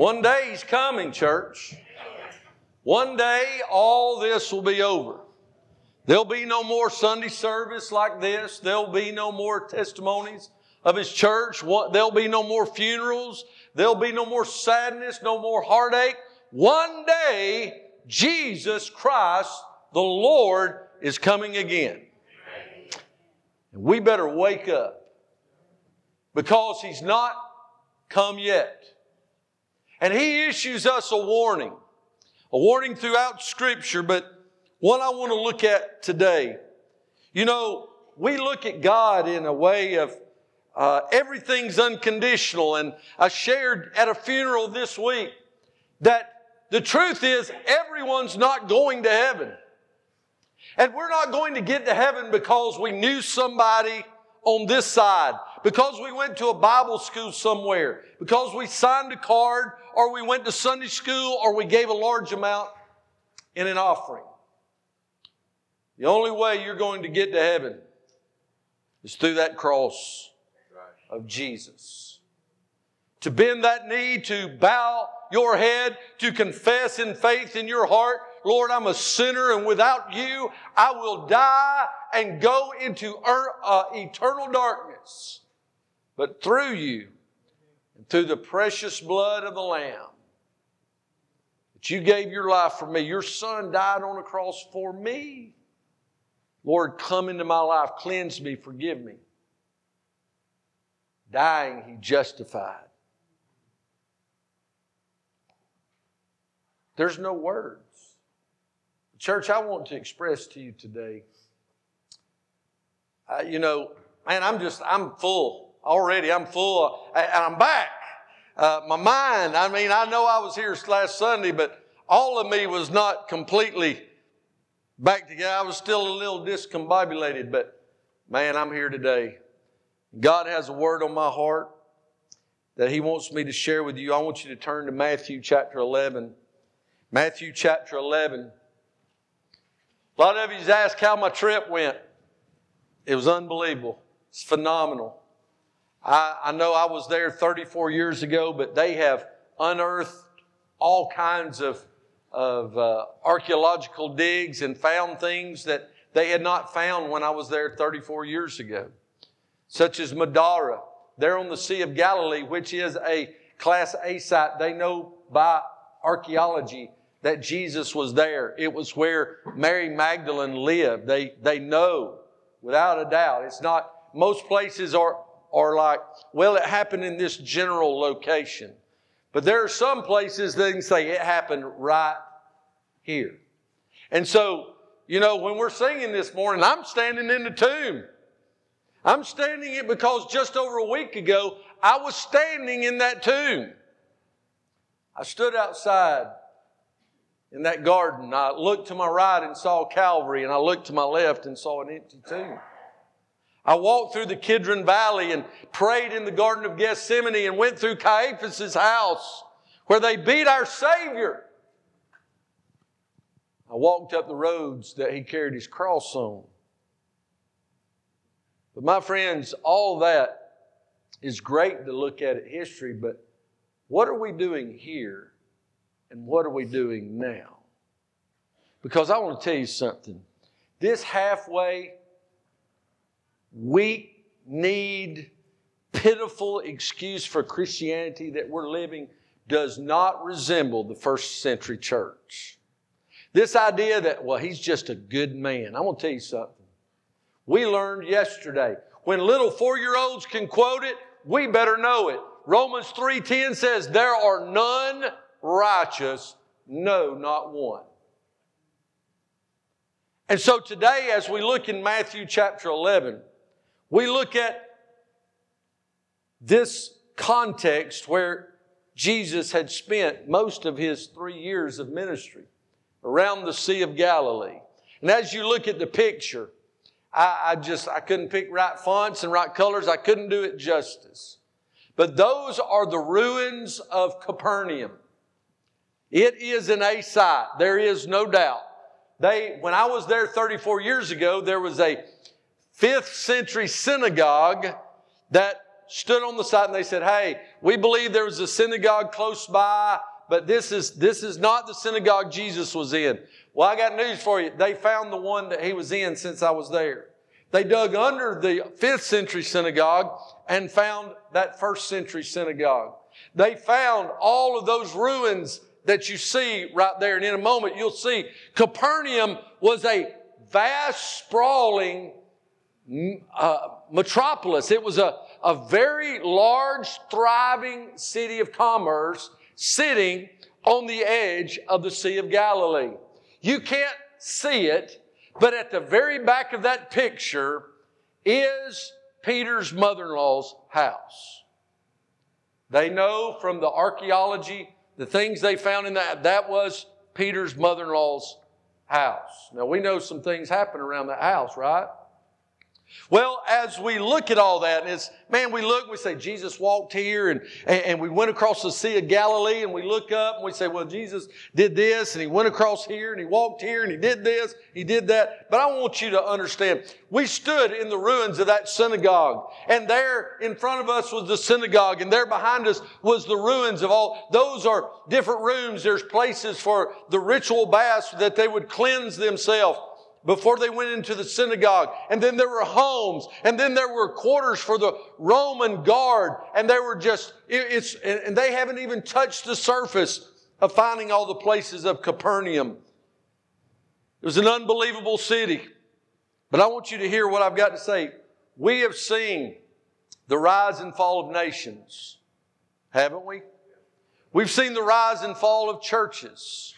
One day he's coming, church. One day all this will be over. There'll be no more Sunday service like this. There'll be no more testimonies of his church. There'll be no more funerals. There'll be no more sadness, no more heartache. One day, Jesus Christ, the Lord, is coming again. And we better wake up because he's not come yet. And he issues us a warning, a warning throughout Scripture, but one I want to look at today. You know, we look at God in a way of uh, everything's unconditional. And I shared at a funeral this week that the truth is everyone's not going to heaven. And we're not going to get to heaven because we knew somebody on this side, because we went to a Bible school somewhere, because we signed a card, or we went to Sunday school, or we gave a large amount in an offering. The only way you're going to get to heaven is through that cross of Jesus. To bend that knee, to bow your head, to confess in faith in your heart, Lord, I'm a sinner and without you, I will die and go into uh, eternal darkness. But through you, and through the precious blood of the Lamb, that you gave your life for me, your Son died on the cross for me. Lord, come into my life, cleanse me, forgive me. Dying, he justified. There's no words. Church, I want to express to you today, uh, you know, man, I'm just, I'm full already. I'm full, and I'm back. Uh, my mind, I mean, I know I was here last Sunday, but all of me was not completely back together. I was still a little discombobulated, but man, I'm here today. God has a word on my heart that He wants me to share with you. I want you to turn to Matthew chapter 11. Matthew chapter 11. A lot of you asked how my trip went. It was unbelievable. It's phenomenal. I, I know I was there 34 years ago, but they have unearthed all kinds of, of uh, archaeological digs and found things that they had not found when I was there 34 years ago such as Magdala, there on the Sea of Galilee, which is a Class A site. They know by archaeology that Jesus was there. It was where Mary Magdalene lived. They, they know without a doubt. It's not, most places are, are like, well, it happened in this general location. But there are some places that can say it happened right here. And so, you know, when we're singing this morning, I'm standing in the tomb. I'm standing it because just over a week ago, I was standing in that tomb. I stood outside in that garden. I looked to my right and saw Calvary, and I looked to my left and saw an empty tomb. I walked through the Kidron Valley and prayed in the Garden of Gethsemane and went through Caiaphas' house where they beat our Savior. I walked up the roads that he carried his cross on. But my friends, all that is great to look at it history, but what are we doing here and what are we doing now? Because I want to tell you something. This halfway, weak, need, pitiful excuse for Christianity that we're living does not resemble the first century church. This idea that, well, he's just a good man. I'm going to tell you something. We learned yesterday. When little four-year-olds can quote it, we better know it. Romans 3:10 says, There are none righteous, no, not one. And so today, as we look in Matthew chapter 11, we look at this context where Jesus had spent most of his three years of ministry around the Sea of Galilee. And as you look at the picture, I, I just, I couldn't pick right fonts and right colors. I couldn't do it justice. But those are the ruins of Capernaum. It is an A site. There is no doubt. They, when I was there 34 years ago, there was a fifth century synagogue that stood on the site and they said, Hey, we believe there was a synagogue close by, but this is, this is not the synagogue Jesus was in. Well, I got news for you. They found the one that he was in since I was there. They dug under the fifth century synagogue and found that first century synagogue. They found all of those ruins that you see right there. And in a moment, you'll see Capernaum was a vast, sprawling uh, metropolis. It was a, a very large, thriving city of commerce sitting on the edge of the Sea of Galilee. You can't see it, but at the very back of that picture is Peter's mother in law's house. They know from the archaeology, the things they found in that, that was Peter's mother in law's house. Now we know some things happen around that house, right? Well, as we look at all that, and it's, man, we look, we say, Jesus walked here and, and we went across the Sea of Galilee and we look up and we say, well, Jesus did this and he went across here and he walked here and he did this, he did that. But I want you to understand, we stood in the ruins of that synagogue and there in front of us was the synagogue and there behind us was the ruins of all, those are different rooms. There's places for the ritual baths that they would cleanse themselves before they went into the synagogue. And then there were homes. And then there were quarters for the Roman guard. And they were just, it's, and they haven't even touched the surface of finding all the places of Capernaum. It was an unbelievable city. But I want you to hear what I've got to say. We have seen the rise and fall of nations, haven't we? We've seen the rise and fall of churches.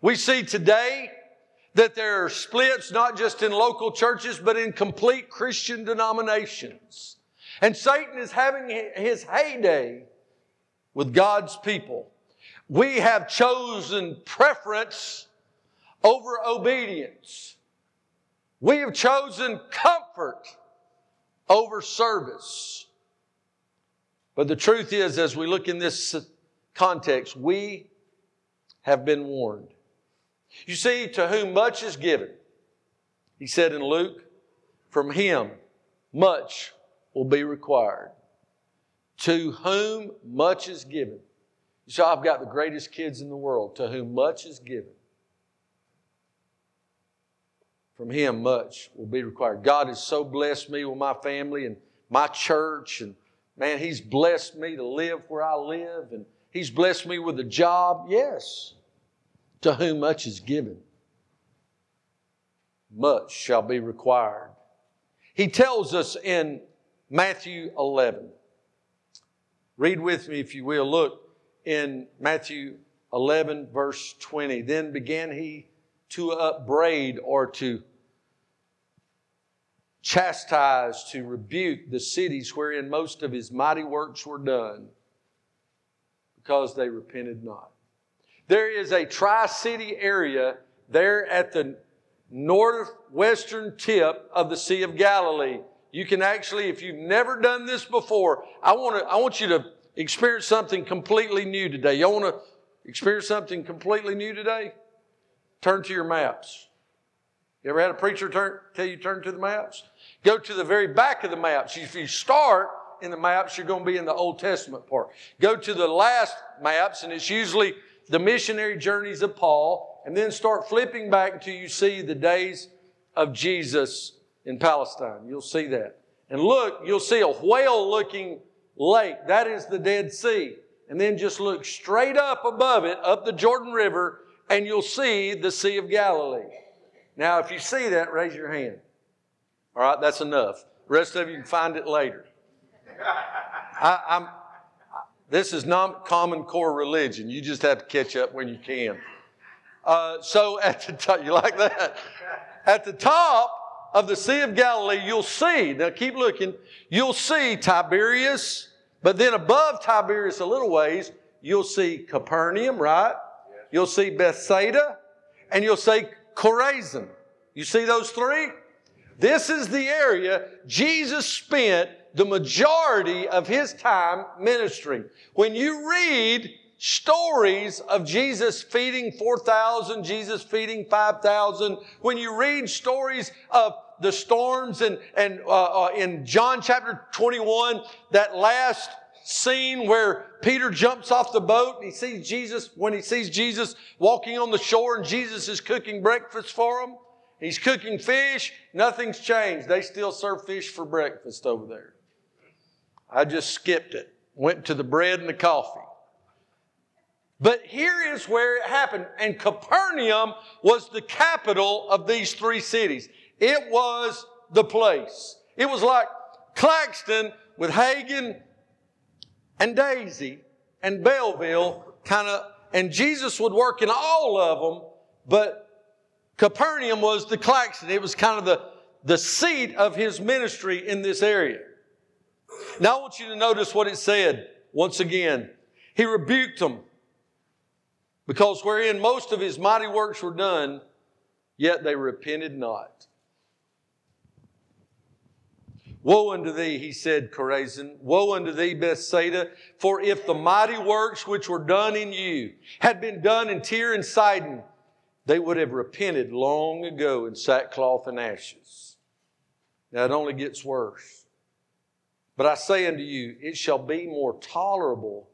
We see today that there are splits not just in local churches, but in complete Christian denominations. And Satan is having his heyday with God's people. We have chosen preference over obedience. We have chosen comfort over service. But the truth is, as we look in this context, we have been warned. You see, to whom much is given, he said in Luke, from him much will be required. To whom much is given. See, I've got the greatest kids in the world, to whom much is given. From him much will be required. God has so blessed me with my family and my church, and man, He's blessed me to live where I live, and He's blessed me with a job. Yes. To whom much is given, much shall be required. He tells us in Matthew 11. Read with me, if you will. Look in Matthew 11, verse 20. Then began he to upbraid or to chastise, to rebuke the cities wherein most of his mighty works were done, because they repented not. There is a Tri City area there at the northwestern tip of the Sea of Galilee. You can actually, if you've never done this before, I want to, I want you to experience something completely new today. You want to experience something completely new today? Turn to your maps. You ever had a preacher turn, tell you turn to the maps? Go to the very back of the maps. If you start in the maps, you're going to be in the Old Testament part. Go to the last maps, and it's usually the missionary journeys of Paul, and then start flipping back until you see the days of Jesus in Palestine. You'll see that. And look, you'll see a whale looking lake. That is the Dead Sea. And then just look straight up above it, up the Jordan River, and you'll see the Sea of Galilee. Now, if you see that, raise your hand. All right, that's enough. The rest of you can find it later. I, am this is not common core religion. You just have to catch up when you can. Uh, so at the top, you like that? At the top of the Sea of Galilee, you'll see, now keep looking, you'll see Tiberias, but then above Tiberias a little ways, you'll see Capernaum, right? You'll see Bethsaida, and you'll see Chorazin. You see those three? This is the area Jesus spent the majority of his time ministering. When you read stories of Jesus feeding 4,000, Jesus feeding 5,000, when you read stories of the storms and, and uh, uh, in John chapter 21, that last scene where Peter jumps off the boat and he sees Jesus, when he sees Jesus walking on the shore and Jesus is cooking breakfast for him, he's cooking fish, nothing's changed. They still serve fish for breakfast over there. I just skipped it, went to the bread and the coffee. But here is where it happened. And Capernaum was the capital of these three cities. It was the place. It was like Claxton with Hagan and Daisy and Bellville, kind of, and Jesus would work in all of them, but Capernaum was the Claxton. It was kind of the, the seat of his ministry in this area. Now I want you to notice what it said once again. He rebuked them because wherein most of his mighty works were done, yet they repented not. Woe unto thee, he said, Chorazin. Woe unto thee, Bethsaida. For if the mighty works which were done in you had been done in Tyre and Sidon, they would have repented long ago in sackcloth and ashes. Now it only gets worse. But I say unto you, it shall be more tolerable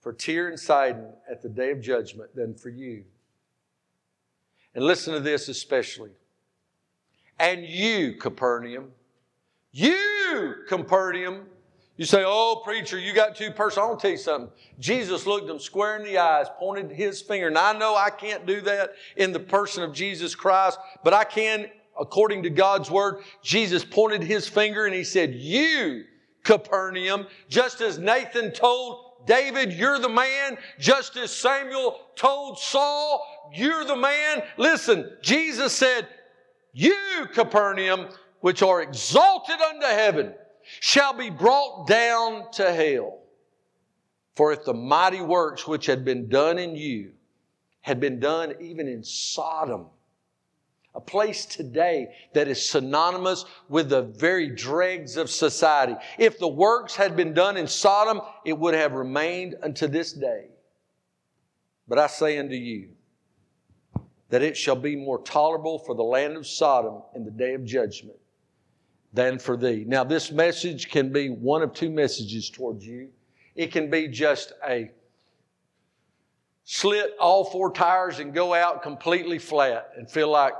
for Tyre and Sidon at the day of judgment than for you. And listen to this especially. And you, Capernaum, you, Capernaum, you say, Oh, preacher, you got two persons. I want to tell you something. Jesus looked them square in the eyes, pointed his finger. And I know I can't do that in the person of Jesus Christ, but I can, according to God's word. Jesus pointed his finger and he said, You, Capernaum, just as Nathan told David, you're the man. Just as Samuel told Saul, you're the man. Listen, Jesus said, You, Capernaum, which are exalted unto heaven, shall be brought down to hell. For if the mighty works which had been done in you had been done even in Sodom, a place today that is synonymous with the very dregs of society. If the works had been done in Sodom, it would have remained unto this day. But I say unto you that it shall be more tolerable for the land of Sodom in the day of judgment than for thee. Now, this message can be one of two messages towards you. It can be just a slit all four tires and go out completely flat and feel like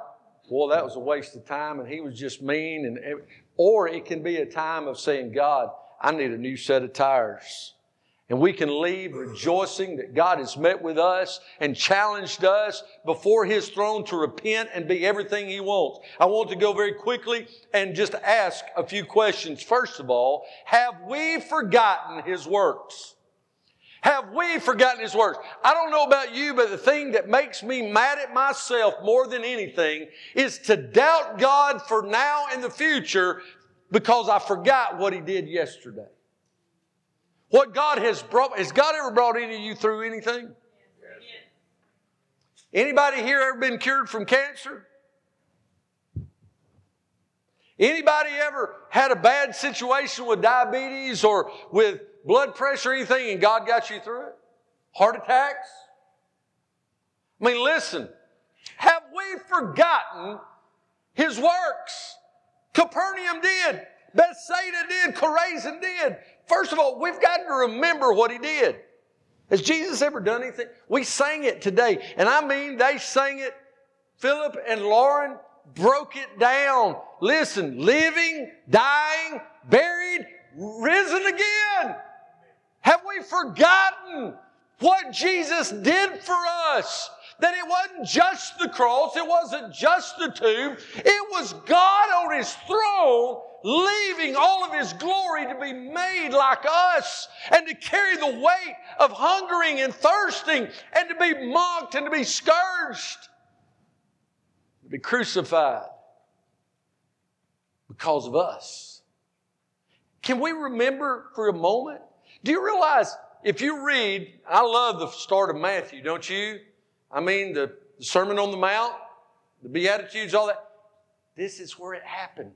boy, that was a waste of time and he was just mean. And, or it can be a time of saying, God, I need a new set of tires. And we can leave rejoicing that God has met with us and challenged us before His throne to repent and be everything He wants. I want to go very quickly and just ask a few questions. First of all, have we forgotten His works? Have we forgotten His words? I don't know about you, but the thing that makes me mad at myself more than anything is to doubt God for now and the future because I forgot what He did yesterday. What God has brought, has God ever brought any of you through anything? Anybody here ever been cured from cancer? Anybody ever had a bad situation with diabetes or with blood pressure anything and God got you through it? Heart attacks? I mean, listen, have we forgotten his works? Capernaum did. Bethsaida did. Chorazin did. First of all, we've got to remember what he did. Has Jesus ever done anything? We sang it today. And I mean, they sang it. Philip and Lauren broke it down. Listen, living, dying, buried, risen again. Have we forgotten what Jesus did for us? That it wasn't just the cross, it wasn't just the tomb, it was God on His throne leaving all of His glory to be made like us and to carry the weight of hungering and thirsting and to be mocked and to be scourged, to be crucified because of us. Can we remember for a moment do you realize if you read, I love the start of Matthew, don't you? I mean, the, the Sermon on the Mount, the Beatitudes, all that. This is where it happened.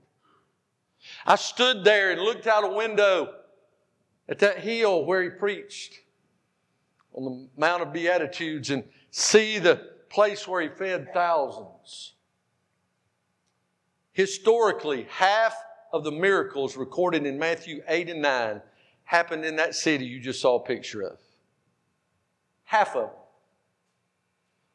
I stood there and looked out a window at that hill where he preached on the Mount of Beatitudes and see the place where he fed thousands. Historically, half of the miracles recorded in Matthew 8 and 9 happened in that city you just saw a picture of. Half of them.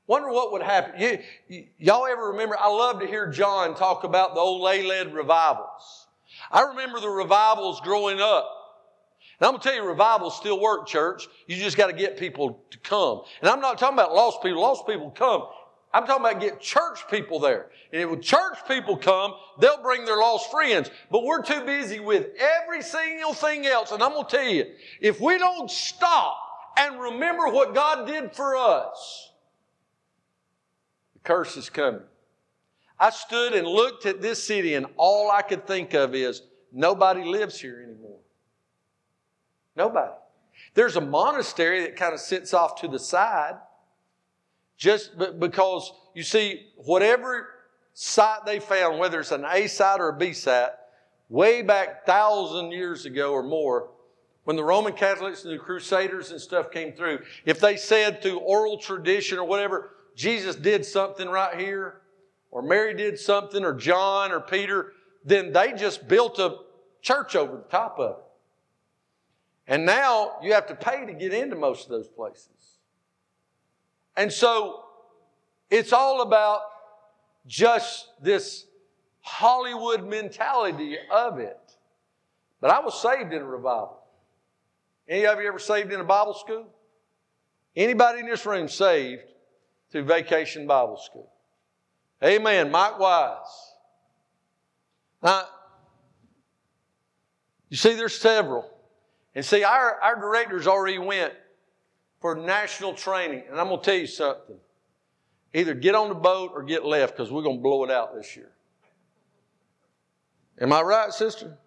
Wonder what would happen. You, y'all ever remember? I love to hear John talk about the old lay led revivals. I remember the revivals growing up. And I'm going to tell you, revivals still work, church. You just got to get people to come. And I'm not talking about lost people. Lost people come. I'm talking about get church people there. And if church people come, they'll bring their lost friends. But we're too busy with every single thing else. And I'm going to tell you, if we don't stop and remember what God did for us, the curse is coming. I stood and looked at this city, and all I could think of is nobody lives here anymore. Nobody. There's a monastery that kind of sits off to the side, just because you see, whatever site they found, whether it's an A site or a B site, way back thousand years ago or more, when the Roman Catholics and the Crusaders and stuff came through, if they said through oral tradition or whatever, Jesus did something right here, or Mary did something, or John or Peter, then they just built a church over the top of it. And now you have to pay to get into most of those places. And so it's all about just this Hollywood mentality of it. But I was saved in a revival. Any of you ever saved in a Bible school? Anybody in this room saved through Vacation Bible School. Amen. Mike Wise. Now, you see, there's several. And see, our, our directors already went for national training. And I'm going to tell you something. Either get on the boat or get left because we're going to blow it out this year. Am I right, sister?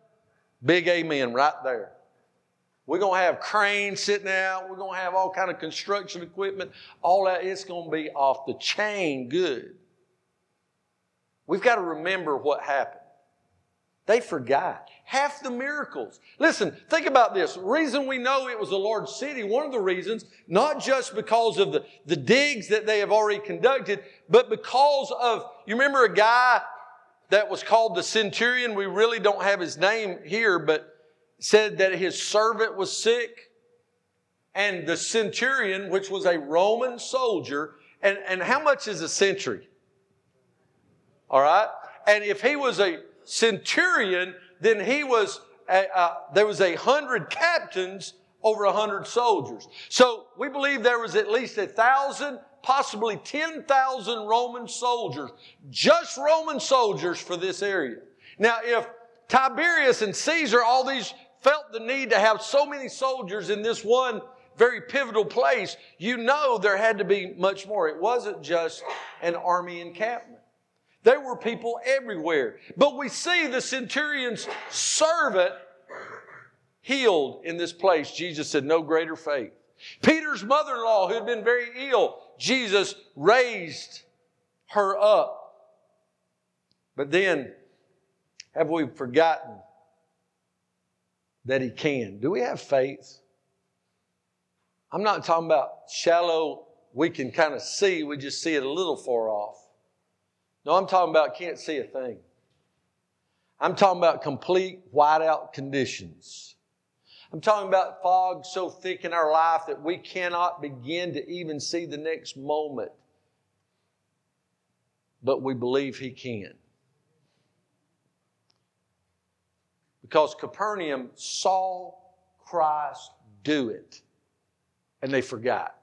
Big amen right there. We're going to have cranes sitting out. We're going to have all kind of construction equipment. All that. It's going to be off the chain good. We've got to remember what happened. They forgot half the miracles. Listen, think about this. Reason we know it was a large city, one of the reasons, not just because of the, the digs that they have already conducted, but because of, you remember a guy that was called the centurion? We really don't have his name here, but said that his servant was sick. And the centurion, which was a Roman soldier, and, and how much is a century? All right? And if he was a centurion, then he was, a, uh, there was a hundred captains over a hundred soldiers. So we believe there was at least a thousand, possibly 10,000 Roman soldiers, just Roman soldiers for this area. Now, if Tiberius and Caesar, all these felt the need to have so many soldiers in this one very pivotal place, you know there had to be much more. It wasn't just an army encampment. There were people everywhere. But we see the centurion's servant healed in this place. Jesus said, No greater faith. Peter's mother in law, who had been very ill, Jesus raised her up. But then, have we forgotten that He can. Do we have faith? I'm not talking about shallow, we can kind of see, we just see it a little far off. No, I'm talking about can't see a thing. I'm talking about complete whiteout conditions. I'm talking about fog so thick in our life that we cannot begin to even see the next moment. But we believe He can. because Capernaum saw Christ do it and they forgot.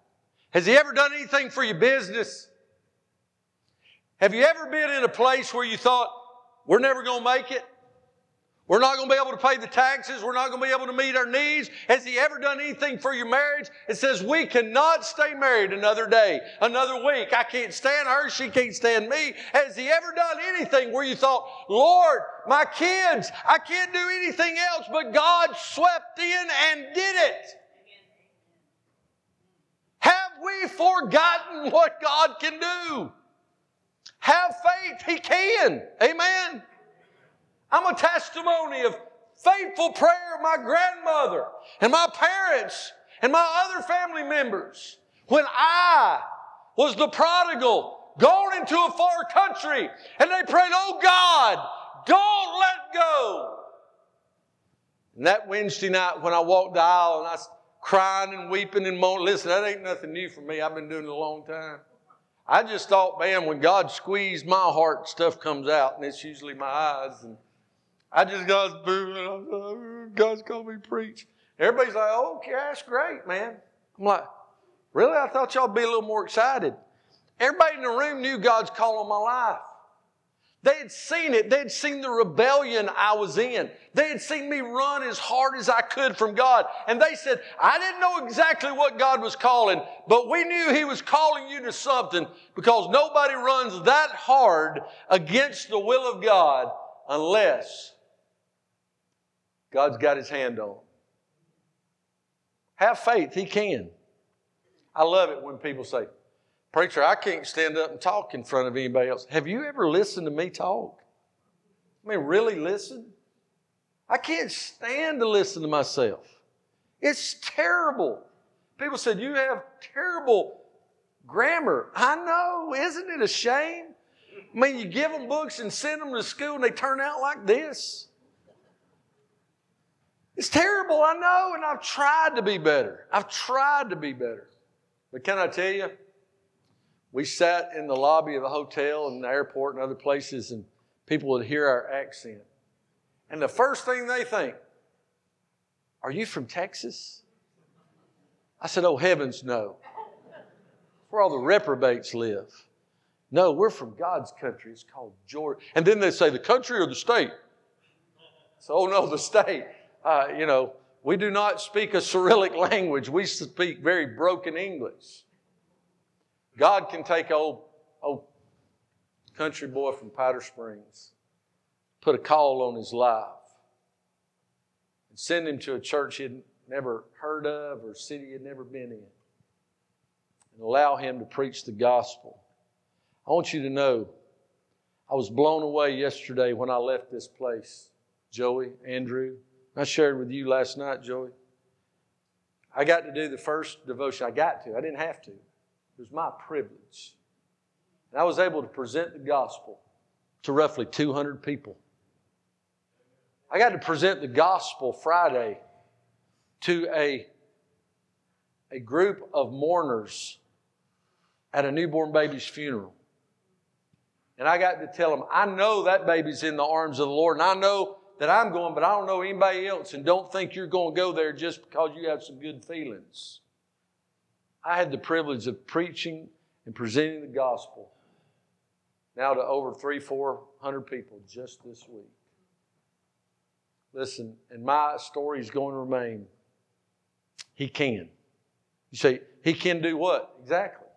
Has he ever done anything for your business? Have you ever been in a place where you thought, we're never going to make it? We're not going to be able to pay the taxes. We're not going to be able to meet our needs. Has He ever done anything for your marriage? It says we cannot stay married another day, another week. I can't stand her. She can't stand me. Has He ever done anything where you thought, Lord, my kids, I can't do anything else, but God swept in and did it? Have we forgotten what God can do? Have faith, He can. Amen. I'm a testimony of faithful prayer of my grandmother and my parents and my other family members. When I was the prodigal, gone into a far country, and they prayed, Oh God, Don't let go. And that Wednesday night when I walked the aisle and I was crying and weeping and moaning, listen, that ain't nothing new for me. I've been doing it a long time. I just thought, man, when God squeezed my heart, stuff comes out, and it's usually my eyes. And I just got booing. God's called me preach. Everybody's like, oh, okay, that's great, man. I'm like, really? I thought y'all'd be a little more excited. Everybody in the room knew God's calling my life. They had seen it. They had seen the rebellion I was in. They had seen me run as hard as I could from God. And they said, I didn't know exactly what God was calling, but we knew He was calling you to something because nobody runs that hard against the will of God unless God's got His hand on. Have faith, He can. I love it when people say, Preacher, I can't stand up and talk in front of anybody else. Have you ever listened to me talk? I mean, really listen? I can't stand to listen to myself. It's terrible. People said, You have terrible grammar. I know. Isn't it a shame? I mean, you give them books and send them to school and they turn out like this. It's terrible, I know, and I've tried to be better. I've tried to be better. But can I tell you, we sat in the lobby of a hotel and the airport and other places, and people would hear our accent. And the first thing they think, Are you from Texas? I said, Oh, heavens, no. Where all the reprobates live. No, we're from God's country. It's called Georgia. And then they say, The country or the state? So, oh, no, the state. Uh, you know, we do not speak a Cyrillic language, we speak very broken English. God can take old, old country boy from Powder Springs, put a call on his life, and send him to a church he'd never heard of or city he'd never been in, and allow him to preach the gospel. I want you to know, I was blown away yesterday when I left this place. Joey, Andrew, I shared with you last night, Joey. I got to do the first devotion. I got to. I didn't have to. Was my privilege. And I was able to present the gospel to roughly 200 people. I got to present the gospel Friday to a, a group of mourners at a newborn baby's funeral. And I got to tell them, I know that baby's in the arms of the Lord, and I know that I'm going, but I don't know anybody else, and don't think you're going to go there just because you have some good feelings. I had the privilege of preaching and presenting the gospel now to over three, four hundred people just this week. Listen, and my story is going to remain. He can. You say, He can do what? Exactly.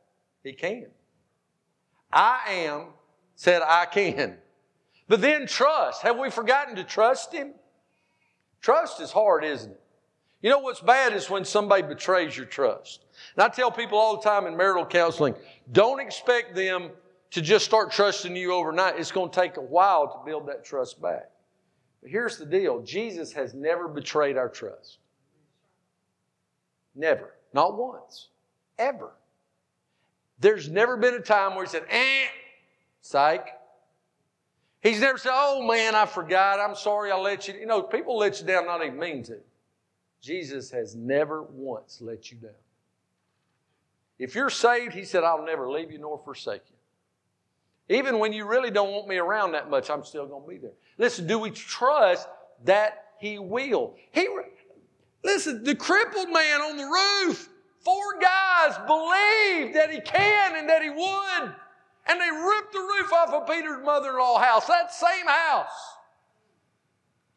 He can. I am said, I can. But then trust. Have we forgotten to trust Him? Trust is hard, isn't it? You know what's bad is when somebody betrays your trust. And I tell people all the time in marital counseling don't expect them to just start trusting you overnight. It's going to take a while to build that trust back. But here's the deal Jesus has never betrayed our trust. Never. Not once. Ever. There's never been a time where he said, eh, psych. He's never said, oh man, I forgot. I'm sorry I let you. You know, people let you down, not even mean to. Jesus has never once let you down. If you're saved, He said, I'll never leave you nor forsake you. Even when you really don't want me around that much, I'm still going to be there. Listen, do we trust that He will? He, listen, the crippled man on the roof, four guys believed that He can and that He would. And they ripped the roof off of Peter's mother in law house, that same house.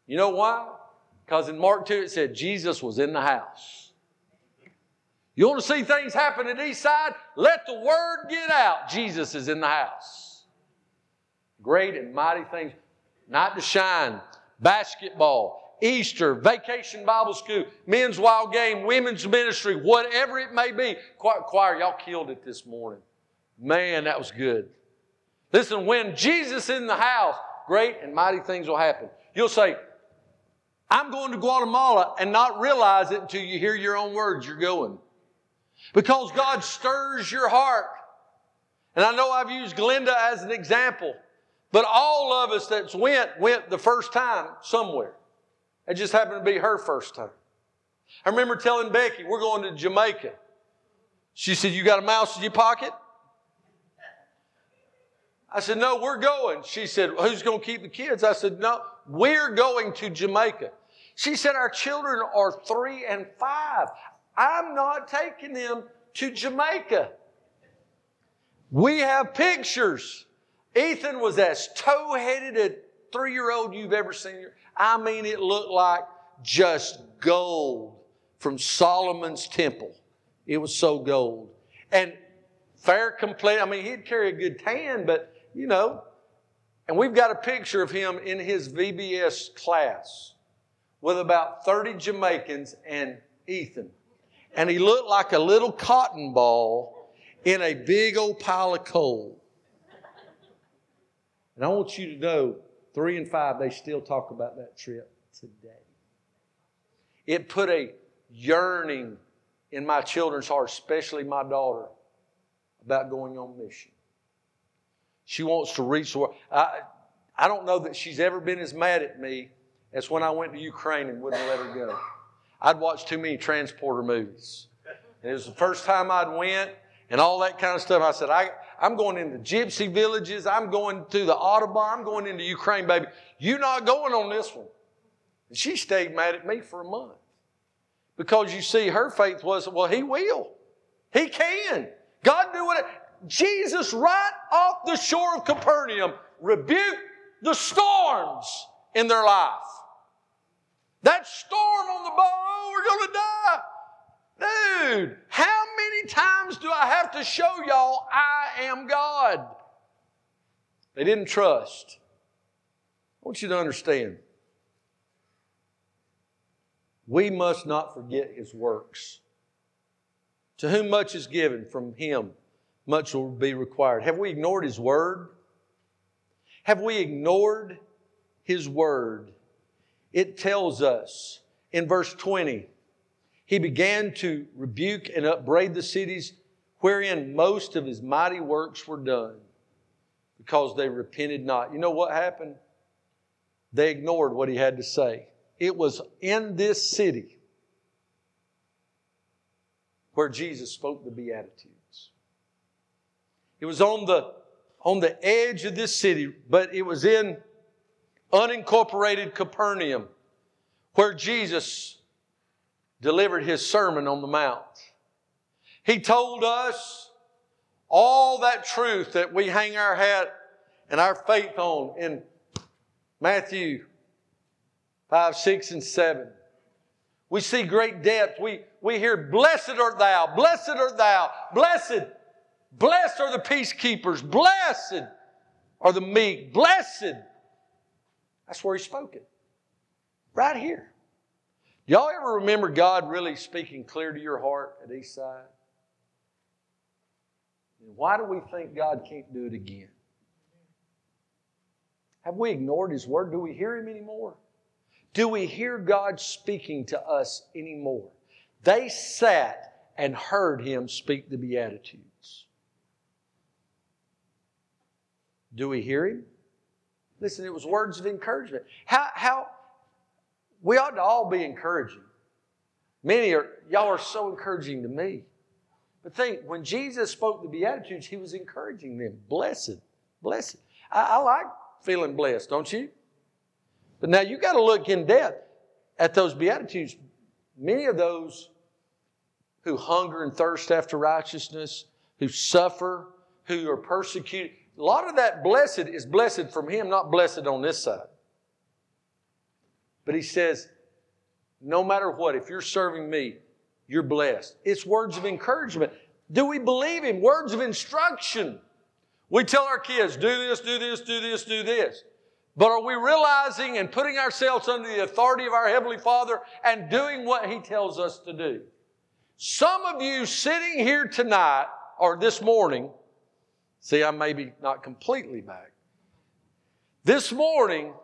You know why? Because in Mark 2 it said Jesus was in the house. You want to see things happen at Eastside? Let the word get out. Jesus is in the house. Great and mighty things. Night to shine, basketball, Easter, vacation Bible school, men's wild game, women's ministry, whatever it may be. Choir, y'all killed it this morning. Man, that was good. Listen, when Jesus is in the house, great and mighty things will happen. You'll say, I'm going to Guatemala and not realize it until you hear your own words you're going. Because God stirs your heart. And I know I've used Glenda as an example, But all of us that went, went the first time somewhere. It just happened to be her first time. I remember telling Becky, we're going to Jamaica. She said, You got a mouse in your pocket? I said, No, we're going. She said, Who's going to keep the kids? I said, No, we're going to Jamaica. She said, Our children are three and five. I'm not taking them to Jamaica. We have pictures. Ethan was as tow headed a three year old you've ever seen. I mean, it looked like just gold from Solomon's temple. It was so gold. And fair complaint. I mean, he'd carry a good tan, but you know, and we've got a picture of him in his VBS class with about 30 Jamaicans and Ethan. And he looked like a little cotton ball in a big old pile of coal. And I want you to know, three and five, they still talk about that trip today. It put a yearning in my children's hearts, especially my daughter, about going on mission. She wants to reach the world. I, I don't know that she's ever been as mad at me as when I went to Ukraine and wouldn't let her go. I'd watched too many transporter movies. And it was the first time I'd went and all that kind of stuff. I said, I, I'm going into gypsy villages. I'm going to the Audubon. I'm going into Ukraine, baby. You're not going on this one. And she stayed mad at me for a month. Because you see, her faith was, well, he will. He can. God do it. Jesus, right off the shore of Capernaum, rebuked the storms in their life. That storm on the boat, oh, we're going to die. Dude, how many times do I have to show y'all I am God? They didn't trust. I want you to understand. We must not forget his works. To whom much is given from him, much will be required. Have we ignored His Word? Have we ignored His Word? It tells us in verse 20, He began to rebuke and upbraid the cities wherein most of His mighty works were done because they repented not. You know what happened? They ignored what He had to say. It was in this city where Jesus spoke the Beatitudes. It was on the, on the edge of this city, but it was in unincorporated Capernaum where Jesus delivered his Sermon on the Mount. He told us all that truth that we hang our hat and our faith on in Matthew 5, 6, and 7. We see great depth. We, we hear, Blessed art thou, blessed art thou, blessed Blessed are the peacekeepers. Blessed are the meek. Blessed. That's where he spoke it. Right here. Y'all ever remember God really speaking clear to your heart at Eastside? Why do we think God can't do it again? Have we ignored His Word? Do we hear Him anymore? Do we hear God speaking to us anymore? They sat and heard Him speak the Beatitudes. Do we hear him? Listen, it was words of encouragement. How, how, we ought to all be encouraging. Many are, y'all are so encouraging to me. But think, when Jesus spoke the Beatitudes, he was encouraging them. Blessed, blessed. I, I like feeling blessed, don't you? But now you got to look in depth at those Beatitudes. Many of those who hunger and thirst after righteousness, who suffer, who are persecuted, a lot of that blessed is blessed from Him, not blessed on this side. But He says, no matter what, if you're serving me, you're blessed. It's words of encouragement. Do we believe Him? Words of instruction. We tell our kids, do this, do this, do this, do this. But are we realizing and putting ourselves under the authority of our Heavenly Father and doing what He tells us to do? Some of you sitting here tonight or this morning See, I'm maybe not completely back. This morning,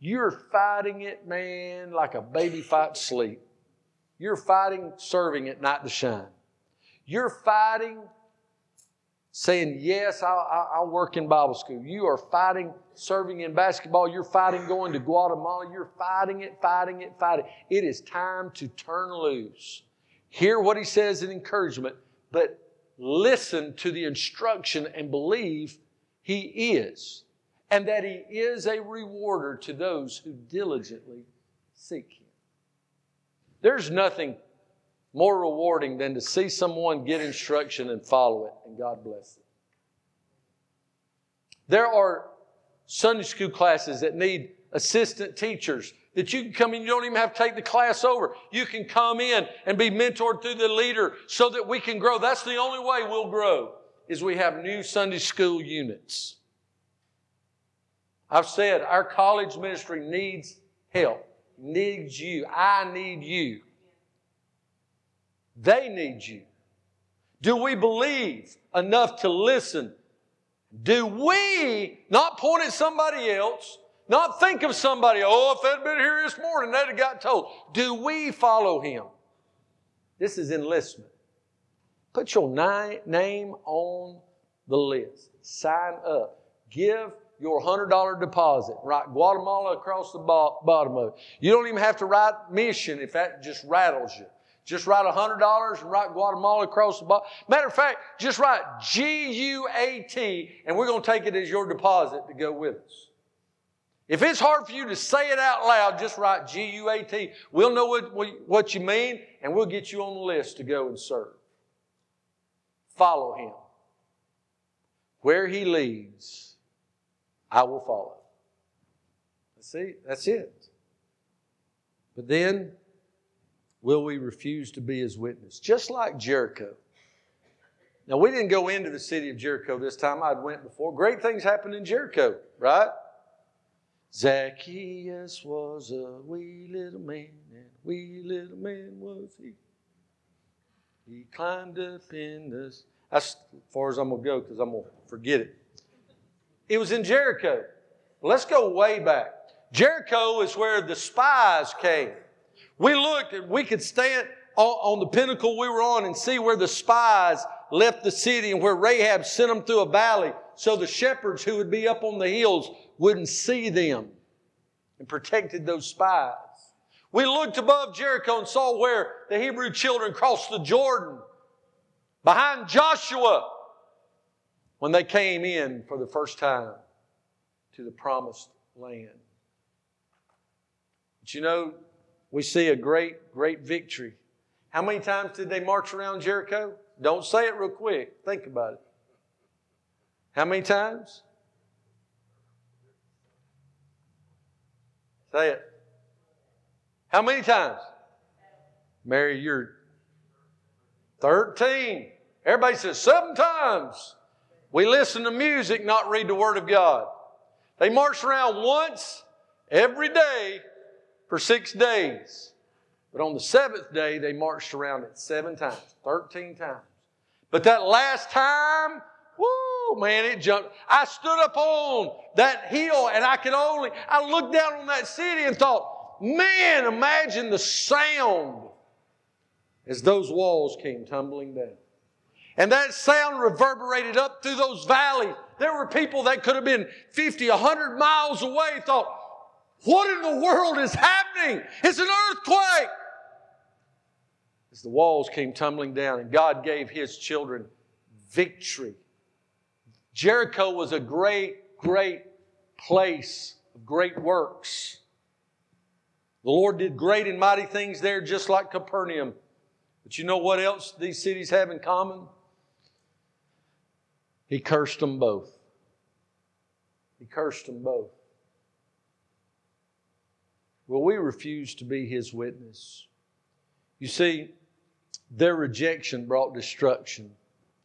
you're fighting it, man, like a baby fights sleep. You're fighting serving at night to shine. You're fighting saying, Yes, I'll, I'll, work in Bible school. You are fighting, serving in basketball. You're fighting going to Guatemala. You're fighting it, fighting it, fighting it. It is time to turn loose. Hear what he says in encouragement, but listen to the instruction and believe he is, and that he is a rewarder to those who diligently seek him. There's nothing more rewarding than to see someone get instruction and follow it, and God bless them. There are Sunday school classes that need assistant teachers that you can come in, you don't even have to take the class over. You can come in and be mentored through the leader so that we can grow. That's the only way we'll grow is we have new Sunday school units. I've said our college ministry needs help, needs you. I need you. They need you. Do we believe enough to listen? Do we not point at somebody else, not think of somebody, oh, if they'd been here this morning, they'd have got told. Do we follow him? This is enlistment. Put your ni- name on the list. Sign up. Give your $100 deposit. Write Guatemala across the bottom of it. You don't even have to write mission if that just rattles you. Just write $100 and write Guatemala across the bottom. Matter of fact, just write G U A T, and we're going to take it as your deposit to go with us. If it's hard for you to say it out loud, just write G U A T. We'll know what, what you mean, and we'll get you on the list to go and serve. Follow him. Where he leads, I will follow. See, that's it. But then will we refuse to be his witness? Just like Jericho. Now, we didn't go into the city of Jericho this time. I'd went before. Great things happened in Jericho, right? Zacchaeus was a wee little man, and wee little man was he. He climbed up in the. That's as far as I'm going to go because I'm going to forget it. It was in Jericho. Let's go way back. Jericho is where the spies came. We looked and we could stand on the pinnacle we were on and see where the spies left the city and where Rahab sent them through a valley so the shepherds who would be up on the hills wouldn't see them and protected those spies. We looked above Jericho and saw where the Hebrew children crossed the Jordan behind Joshua when they came in for the first time to the promised land. But you know, we see a great, great victory. How many times did they march around Jericho? Don't say it real quick. Think about it. How many times? Say it. How many times? Mary, you're 13. Everybody says seven times. We listen to music, not read the Word of God. They marched around once every day for six days. But on the seventh day, they marched around it seven times, 13 times. But that last time, man, it jumped. I stood up on that hill and I could only, I looked down on that city and thought, man, imagine the sound as those walls came tumbling down. And that sound reverberated up through those valleys. There were people that could have been 50, 100 miles away thought, what in the world is happening? It's an earthquake. As the walls came tumbling down, and God gave His children victory. Jericho was a great, great place of great works. The Lord did great and mighty things there, just like Capernaum. But you know what else these cities have in common? He cursed them both. He cursed them both. Well, we refuse to be his witness? You see, their rejection brought destruction.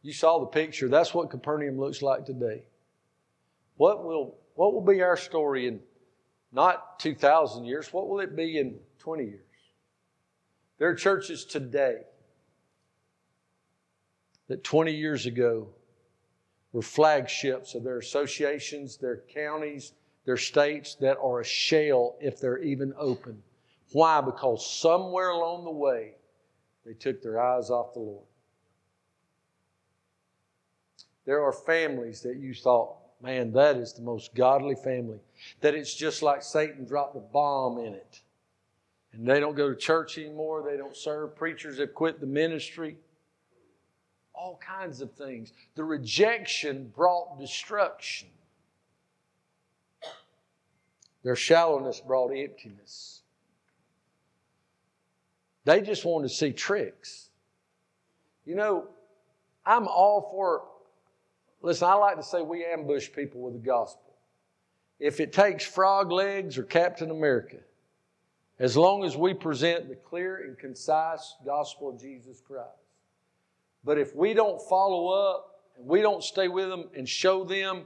You saw the picture. That's what Capernaum looks like today. What will, what will be our story in not 2,000 years? What will it be in 20 years? There are churches today that 20 years ago were flagships of their associations, their counties, their states that are a shell if they're even open. Why? Because somewhere along the way, they took their eyes off the Lord. There are families that you thought, man, that is the most godly family. That it's just like Satan dropped a bomb in it. And they don't go to church anymore. They don't serve. Preachers have quit the ministry. All kinds of things. The rejection brought destruction. Their shallowness brought emptiness. They just wanted to see tricks. You know, I'm all for, listen, I like to say we ambush people with the gospel. If it takes frog legs or Captain America, as long as we present the clear and concise gospel of Jesus Christ. But if we don't follow up and we don't stay with them and show them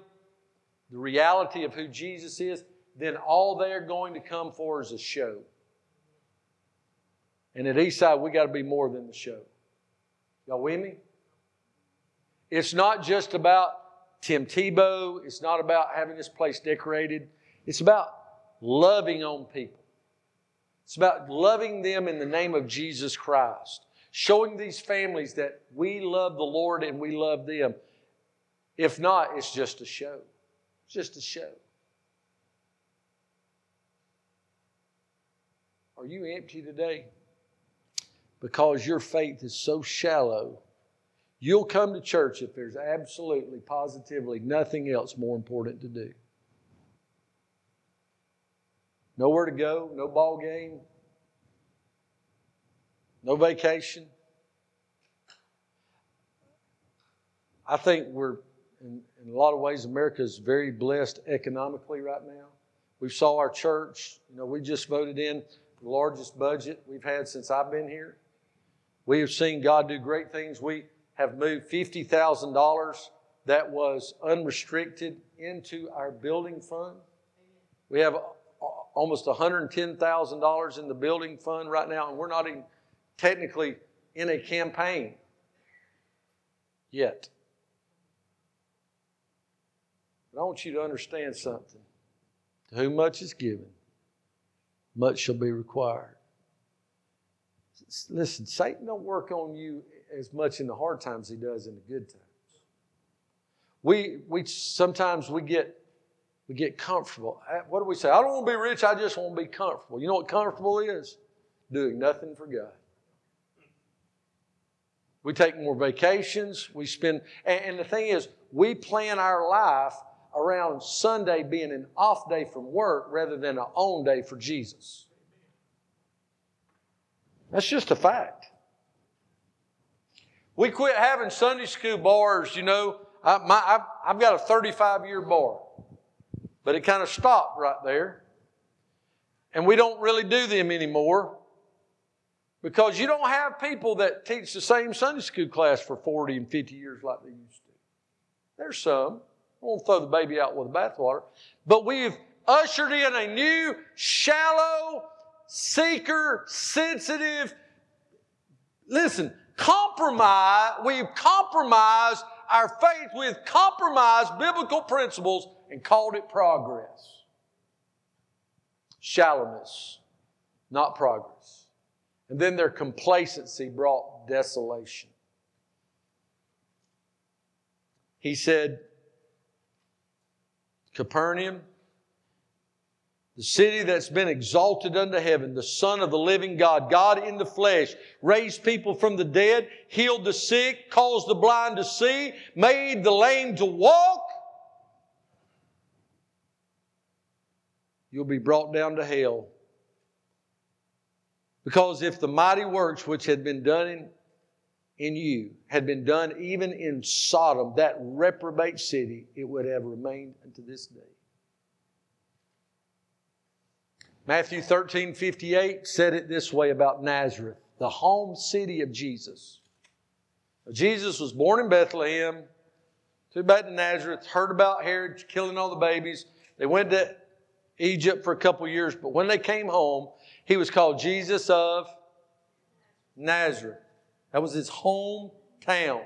the reality of who Jesus is, then all they're going to come for is a show. And at Eastside, we got to be more than the show. Y'all with me? It's not just about Tim Tebow. It's not about having this place decorated. It's about loving on people. It's about loving them in the name of Jesus Christ. Showing these families that we love the Lord and we love them. If not, it's just a show. It's just a show. Are you empty today? Because your faith is so shallow You'll come to church if there's absolutely, positively nothing else more important to do. Nowhere to go, no ball game, no vacation. I think we're, in, in a lot of ways, America is very blessed economically right now. We saw our church, you know, we just voted in the largest budget we've had since I've been here. We have seen God do great things. We have moved $50,000 that was unrestricted into our building fund. We have almost $110,000 in the building fund right now, and we're not even technically in a campaign yet. But I want you to understand something. To whom much is given, much shall be required. Listen, Satan don't work on you as much in the hard times as he does in the good times. We, we sometimes we get we get comfortable. Uh, what do we say? I don't want to be rich, I just want to be comfortable. You know what comfortable is? Doing nothing for God. We take more vacations, we spend and, and the thing is, we plan our life around Sunday being an off day from work rather than an on day for Jesus. That's just a fact. We quit having Sunday school bars, you know. I, my, I've, I've got a 35 year bar, but it kind of stopped right there. And we don't really do them anymore because you don't have people that teach the same Sunday school class for 40 and 50 years like they used to. There's some. I won't throw the baby out with the bathwater. But we've ushered in a new, shallow, seeker, sensitive, listen, compromise, we've compromised our faith with compromised biblical principles and called it progress. Shallowness, not progress. And then their complacency brought desolation. He said, Capernaum, the city that's been exalted unto heaven, the Son of the living God, God in the flesh, raised people from the dead, healed the sick, caused the blind to see, made the lame to walk. You'll be brought down to hell. Because if the mighty works which had been done in, in you had been done even in Sodom, that reprobate city, it would have remained unto this day. Matthew 13 58 said it this way about Nazareth, the home city of Jesus. Jesus was born in Bethlehem, took back to Nazareth, heard about Herod killing all the babies. They went to Egypt for a couple years, but when they came home, he was called Jesus of Nazareth. That was his hometown.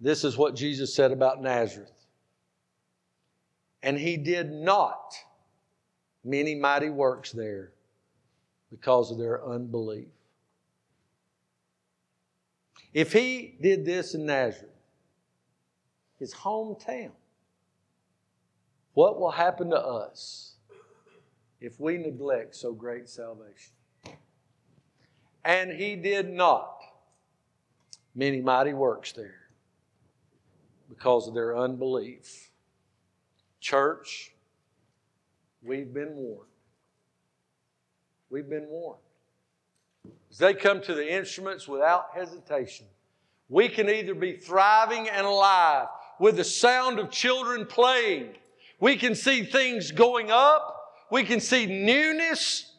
This is what Jesus said about Nazareth. And he did not many mighty works there because of their unbelief. If he did this in Nazareth, his hometown. What will happen to us if we neglect so great salvation? And he did not many mighty works there because of their unbelief. Church, we've been warned. We've been warned. As they come to the instruments without hesitation, we can either be thriving and alive with the sound of children playing. We can see things going up. We can see newness.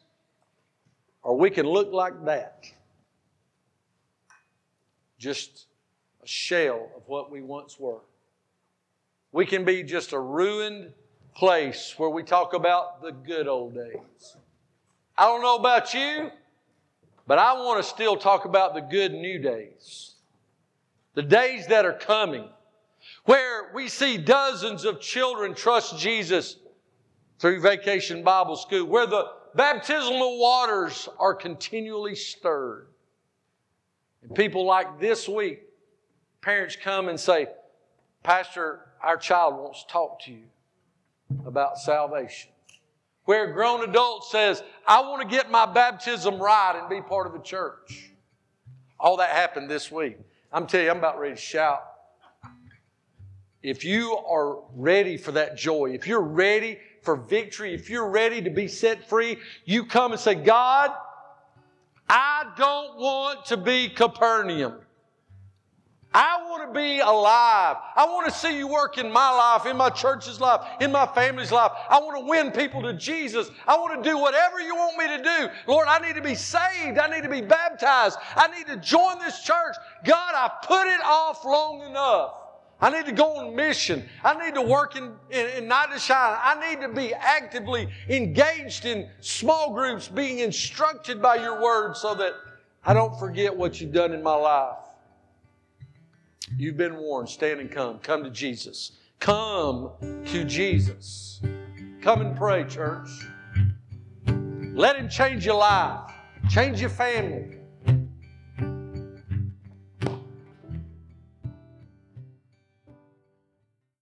Or we can look like that. Just a shell of what we once were. We can be just a ruined place where we talk about the good old days. I don't know about you, but I want to still talk about the good new days. The days that are coming, where we see dozens of children trust Jesus through Vacation Bible School, where the baptismal waters are continually stirred. And people like this week, parents come and say, Pastor, our child wants to talk to you about salvation. Where a grown adult says, I want to get my baptism right and be part of the church. All that happened this week. I'm telling you, I'm about ready to shout. If you are ready for that joy, if you're ready for victory, if you're ready to be set free, you come and say, God, I don't want to be Capernaum. I want to be alive. I want to see you work in my life, in my church's life, in my family's life. I want to win people to Jesus. I want to do whatever you want me to do. Lord, I need to be saved. I need to be baptized. I need to join this church. God, I put it off long enough. I need to go on mission. I need to work in, in, in night to shine. I need to be actively engaged in small groups, being instructed by your word so that I don't forget what you've done in my life. You've been warned. Stand and come. Come to Jesus. Come to Jesus. Come and pray, church. Let Him change your life, change your family,